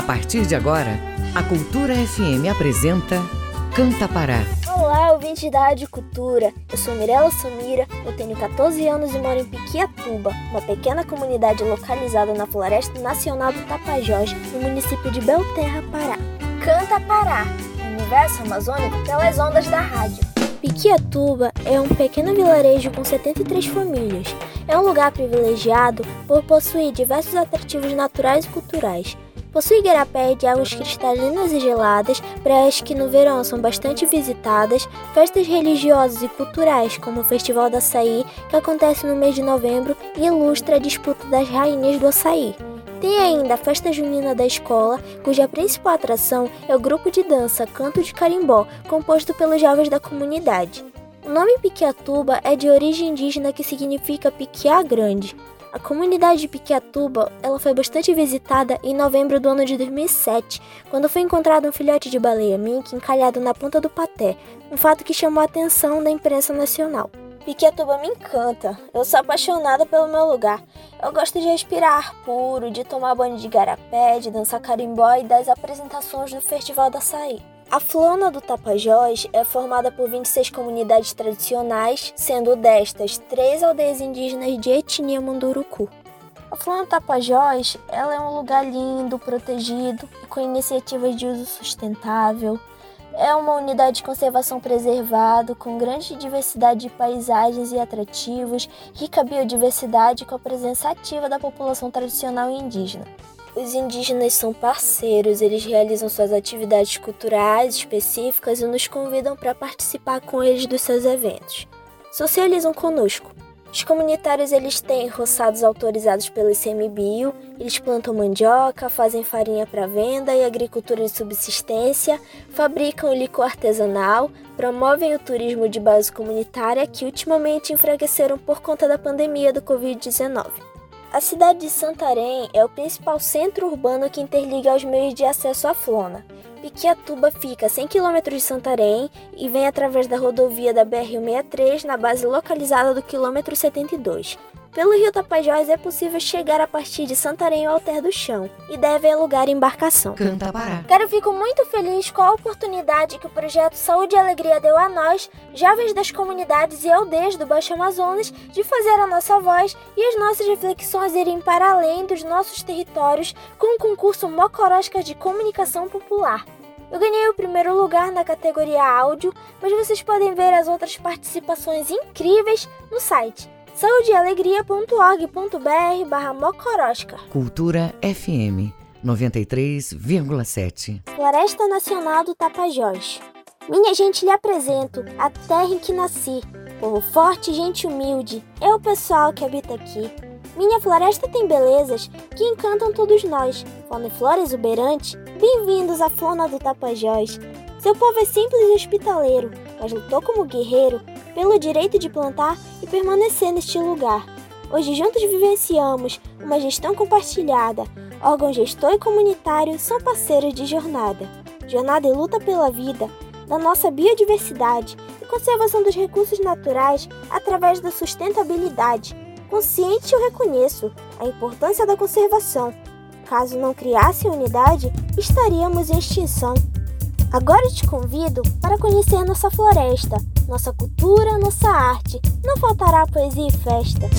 A partir de agora, a Cultura FM apresenta Canta Pará. Olá, ouvintes da Rádio Cultura. Eu sou Mirella Samira, eu tenho 14 anos e moro em Piquiatuba, uma pequena comunidade localizada na Floresta Nacional do Tapajós, no município de Belterra, Pará. Canta Pará, universo amazônico pelas ondas da rádio. Piquiatuba é um pequeno vilarejo com 73 famílias. É um lugar privilegiado por possuir diversos atrativos naturais e culturais. Possui igarapé de águas cristalinas e geladas, praias que no verão são bastante visitadas, festas religiosas e culturais, como o Festival do Açaí, que acontece no mês de novembro e ilustra a disputa das rainhas do açaí. Tem ainda a festa junina da escola, cuja principal atração é o grupo de dança Canto de Carimbó, composto pelos jovens da comunidade. O nome Piquiatuba é de origem indígena que significa Piquiá Grande. A comunidade de Piquiatuba ela foi bastante visitada em novembro do ano de 2007, quando foi encontrado um filhote de baleia mink encalhado na ponta do paté, um fato que chamou a atenção da imprensa nacional. Piquiatuba me encanta. Eu sou apaixonada pelo meu lugar. Eu gosto de respirar ar puro, de tomar banho de garapé, de dançar carimbó e das apresentações do Festival da Açaí. A flora do Tapajós é formada por 26 comunidades tradicionais, sendo destas três aldeias indígenas de etnia Munduruku. A flora do Tapajós ela é um lugar lindo, protegido e com iniciativas de uso sustentável. É uma unidade de conservação preservado, com grande diversidade de paisagens e atrativos, rica biodiversidade com a presença ativa da população tradicional e indígena. Os indígenas são parceiros, eles realizam suas atividades culturais específicas e nos convidam para participar com eles dos seus eventos. Socializam conosco. Os comunitários eles têm roçados autorizados pelo ICMBio, eles plantam mandioca, fazem farinha para venda e agricultura de subsistência, fabricam licor artesanal, promovem o turismo de base comunitária que ultimamente enfraqueceram por conta da pandemia do Covid-19. A cidade de Santarém é o principal centro urbano que interliga os meios de acesso à Flona. Piquiatuba fica a 100 km de Santarém e vem através da rodovia da BR-163 na base localizada do quilômetro 72. Pelo Rio Tapajós é possível chegar a partir de Santarém ao Alter do Chão e deve alugar embarcação. Canta Pará. Quero fico muito feliz com a oportunidade que o projeto Saúde e Alegria deu a nós, jovens das comunidades e aldeias do Baixo Amazonas, de fazer a nossa voz e as nossas reflexões irem para além dos nossos territórios com o concurso Mocorosca de Comunicação Popular. Eu ganhei o primeiro lugar na categoria áudio, mas vocês podem ver as outras participações incríveis no site saudealegria.org.br barra Mocorosca. Cultura FM 93,7. Floresta Nacional do Tapajós. Minha gente, lhe apresento a terra em que nasci. Povo forte e gente humilde, é o pessoal que habita aqui. Minha floresta tem belezas que encantam todos nós. Fauna e flora exuberante, bem-vindos à fauna do Tapajós. Seu povo é simples e hospitaleiro, mas lutou como guerreiro pelo direito de plantar e permanecer neste lugar. Hoje juntos vivenciamos uma gestão compartilhada. Órgão gestor e comunitário são parceiros de jornada. Jornada e luta pela vida, da nossa biodiversidade e conservação dos recursos naturais através da sustentabilidade. Consciente eu reconheço a importância da conservação. Caso não criasse unidade, estaríamos em extinção. Agora te convido para conhecer nossa floresta, nossa cultura, nossa arte. Não faltará poesia e festa.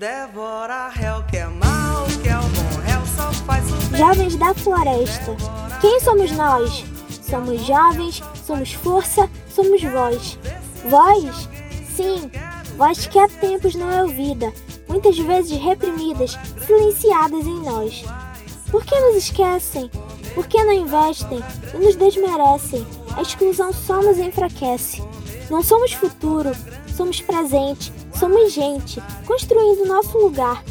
devora réu que é mal, que é o bom réu só faz o Jovens da Floresta. Quem somos nós? Somos jovens, somos força, somos voz. Voz? Sim, voz que há tempos não é ouvida, muitas vezes reprimidas, silenciadas em nós. Por que nos esquecem? Por que não investem e nos desmerecem? A exclusão só nos enfraquece. Não somos futuro, somos presente, somos gente, construindo nosso lugar.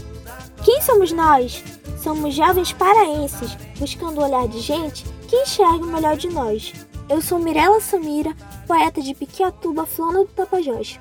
Quem somos nós? Somos jovens paraenses, buscando o olhar de gente que enxerga o melhor de nós. Eu sou Mirella Samira, poeta de Piquiatuba, Flona do Tapajós.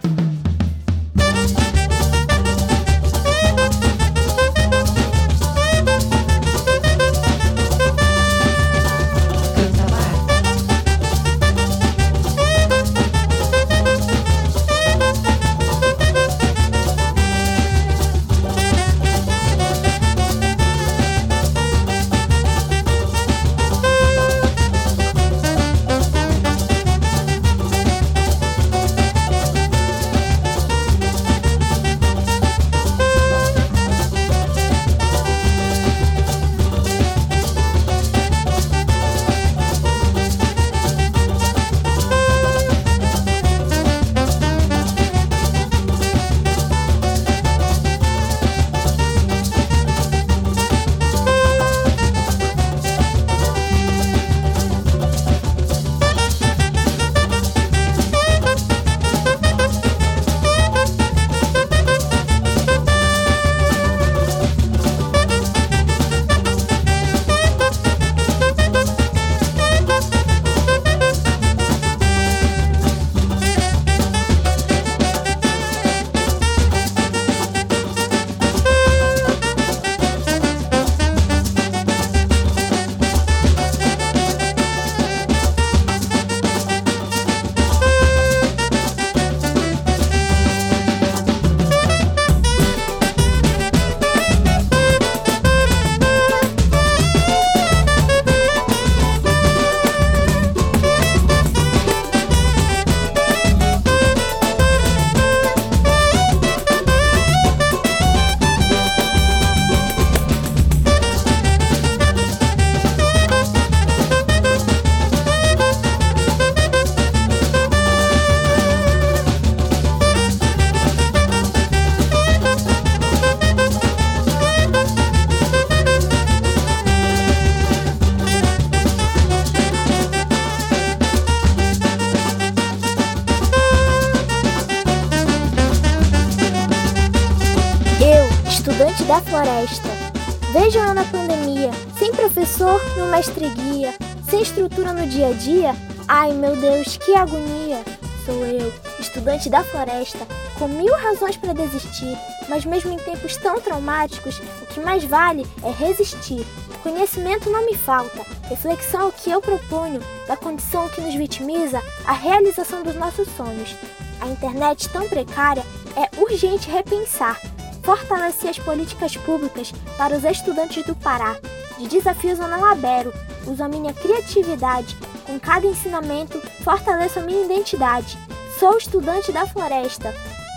Professor no mestre guia, sem estrutura no dia a dia. Ai meu Deus, que agonia! Sou eu, estudante da floresta, com mil razões para desistir, mas mesmo em tempos tão traumáticos, o que mais vale é resistir. Conhecimento não me falta, reflexão é o que eu proponho, da condição que nos vitimiza, a realização dos nossos sonhos. A internet tão precária é urgente repensar fortalecer as políticas públicas para os estudantes do Pará. De desafios eu não abero, uso a minha criatividade. Com cada ensinamento, fortaleço a minha identidade. Sou estudante da floresta.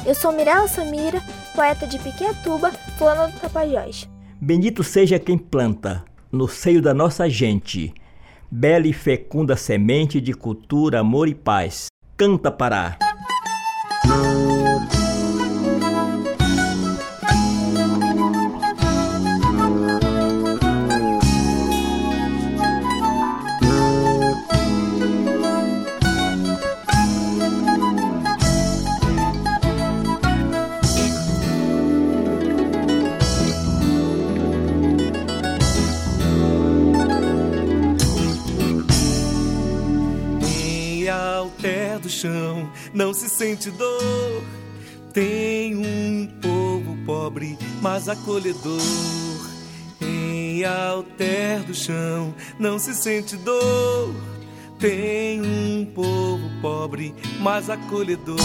Eu sou Mirella Samira, poeta de Piquetuba, fulano do Tapajós. Bendito seja quem planta, no seio da nossa gente, bela e fecunda semente de cultura, amor e paz. Canta Pará! Chão, não se sente dor. Tem um povo pobre, mas acolhedor. Em alter do chão, não se sente dor. Tem um povo pobre, mas acolhedor.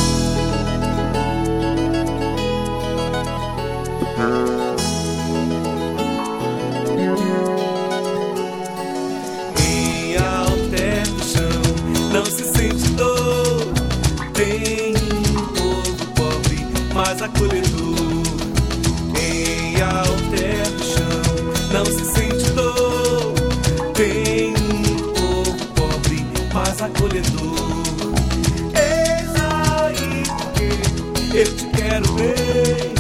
mas acolhedor. Quem altera do chão não se sente dor. Tem um corpo pobre, mas acolhedor. Eis aí porque eu te quero ver.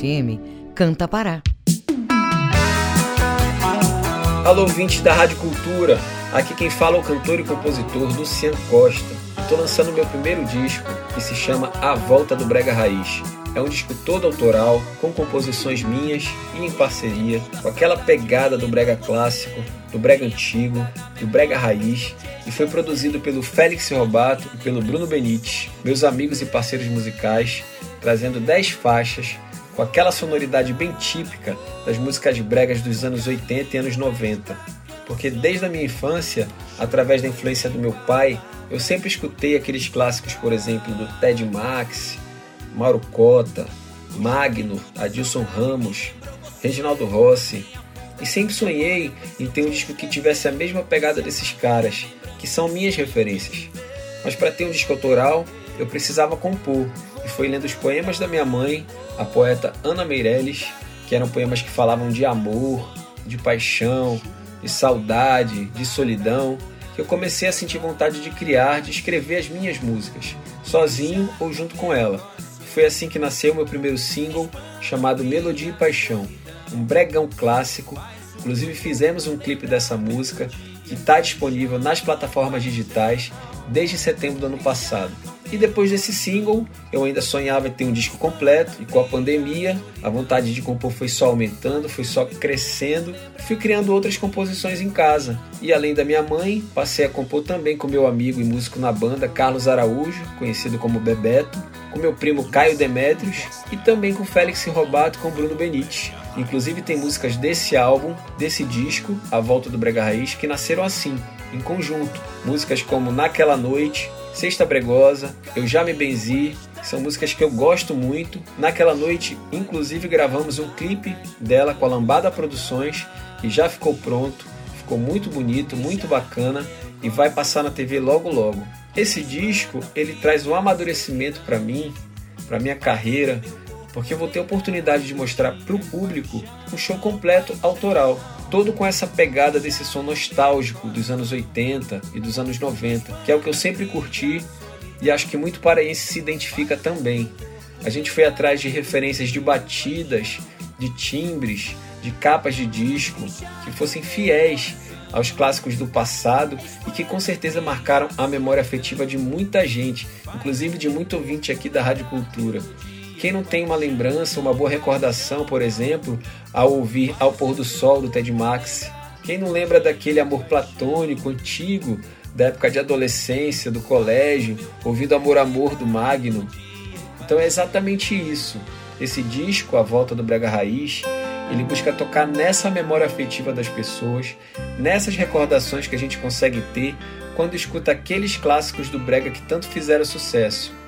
FM Canta Pará. Alô, ouvintes da Rádio Cultura. Aqui quem fala é o cantor e compositor Luciano Costa. Estou lançando meu primeiro disco, que se chama A Volta do Brega Raiz. É um disco todo autoral, com composições minhas e em parceria, com aquela pegada do brega clássico, do brega antigo, do brega raiz, e foi produzido pelo Félix Robato e pelo Bruno Benites, meus amigos e parceiros musicais, trazendo 10 faixas com aquela sonoridade bem típica das músicas bregas dos anos 80 e anos 90. Porque desde a minha infância, através da influência do meu pai, eu sempre escutei aqueles clássicos, por exemplo, do Ted Max, Mauro Cota, Magno, Adilson Ramos, Reginaldo Rossi, e sempre sonhei em ter um disco que tivesse a mesma pegada desses caras, que são minhas referências. Mas para ter um disco autoral, eu precisava compor, e foi lendo os poemas da minha mãe, a poeta Ana Meirelles, que eram poemas que falavam de amor, de paixão, de saudade, de solidão, que eu comecei a sentir vontade de criar, de escrever as minhas músicas, sozinho ou junto com ela. Foi assim que nasceu meu primeiro single, chamado Melodia e Paixão, um bregão clássico. Inclusive fizemos um clipe dessa música que está disponível nas plataformas digitais desde setembro do ano passado. E depois desse single, eu ainda sonhava em ter um disco completo, e com a pandemia, a vontade de compor foi só aumentando, foi só crescendo. Fui criando outras composições em casa. E além da minha mãe, passei a compor também com meu amigo e músico na banda Carlos Araújo, conhecido como Bebeto, com meu primo Caio Demetrios e também com Félix Robato com Bruno Benites. Inclusive tem músicas desse álbum, desse disco, A Volta do Brega Raiz, que nasceram assim, em conjunto. Músicas como Naquela Noite, Sexta Bregosa, Eu Já Me Benzi, são músicas que eu gosto muito. Naquela noite, inclusive, gravamos um clipe dela com a Lambada Produções, que já ficou pronto, ficou muito bonito, muito bacana e vai passar na TV logo logo. Esse disco, ele traz um amadurecimento para mim, para minha carreira, porque eu vou ter a oportunidade de mostrar para o público um show completo autoral, todo com essa pegada desse som nostálgico dos anos 80 e dos anos 90, que é o que eu sempre curti e acho que muito paraense se identifica também. A gente foi atrás de referências de batidas, de timbres, de capas de disco que fossem fiéis aos clássicos do passado e que com certeza marcaram a memória afetiva de muita gente, inclusive de muito ouvinte aqui da Rádio Cultura. Quem não tem uma lembrança, uma boa recordação, por exemplo, ao ouvir Ao Pôr do Sol do Ted Max? Quem não lembra daquele amor platônico antigo, da época de adolescência, do colégio, ouvindo Amor Amor do Magno? Então é exatamente isso. Esse disco, A Volta do Brega Raiz, Ele busca tocar nessa memória afetiva das pessoas, nessas recordações que a gente consegue ter quando escuta aqueles clássicos do brega que tanto fizeram sucesso.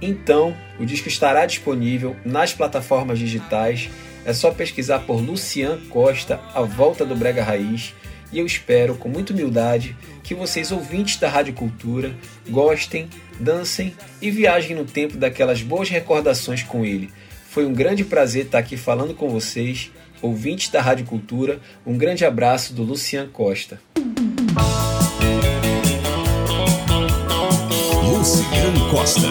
Então, o disco estará disponível nas plataformas digitais. É só pesquisar por Lucian Costa, A Volta do Brega Raiz, e eu espero, com muita humildade, que vocês, ouvintes da Rádio Cultura, gostem, dancem e viajem no tempo daquelas boas recordações com ele. Foi um grande prazer estar aqui falando com vocês, ouvintes da Rádio Cultura. Um grande abraço do Lucian Costa. Lucian Costa,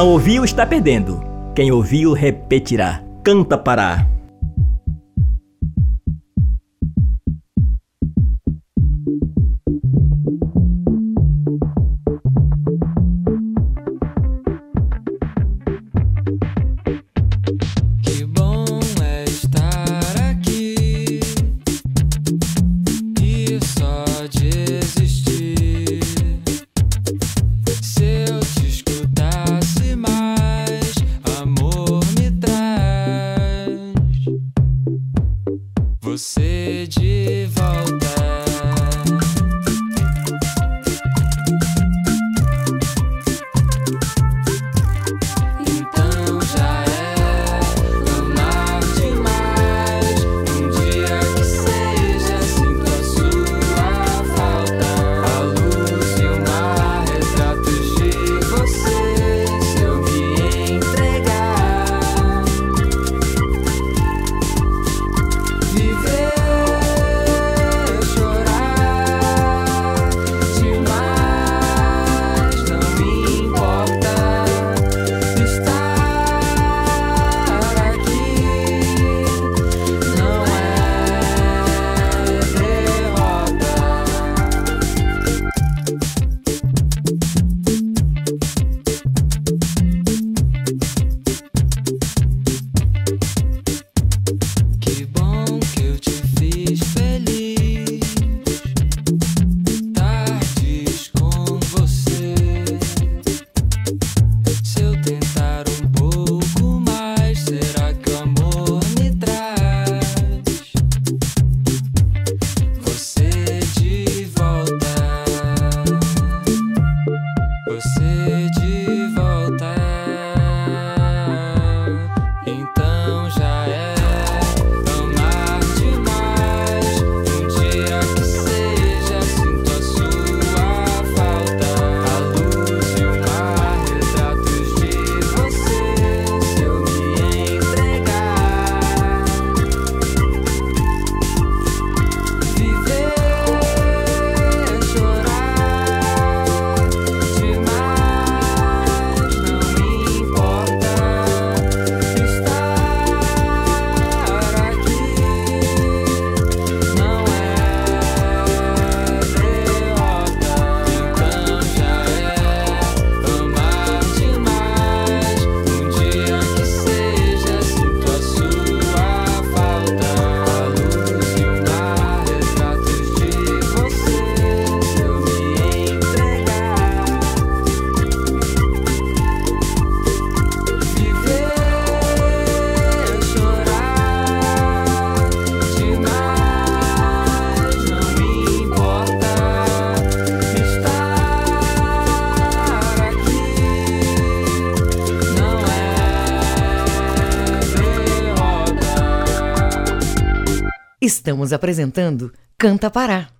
Não ouviu, está perdendo. Quem ouviu, repetirá. Canta Pará. Estamos apresentando Canta Pará.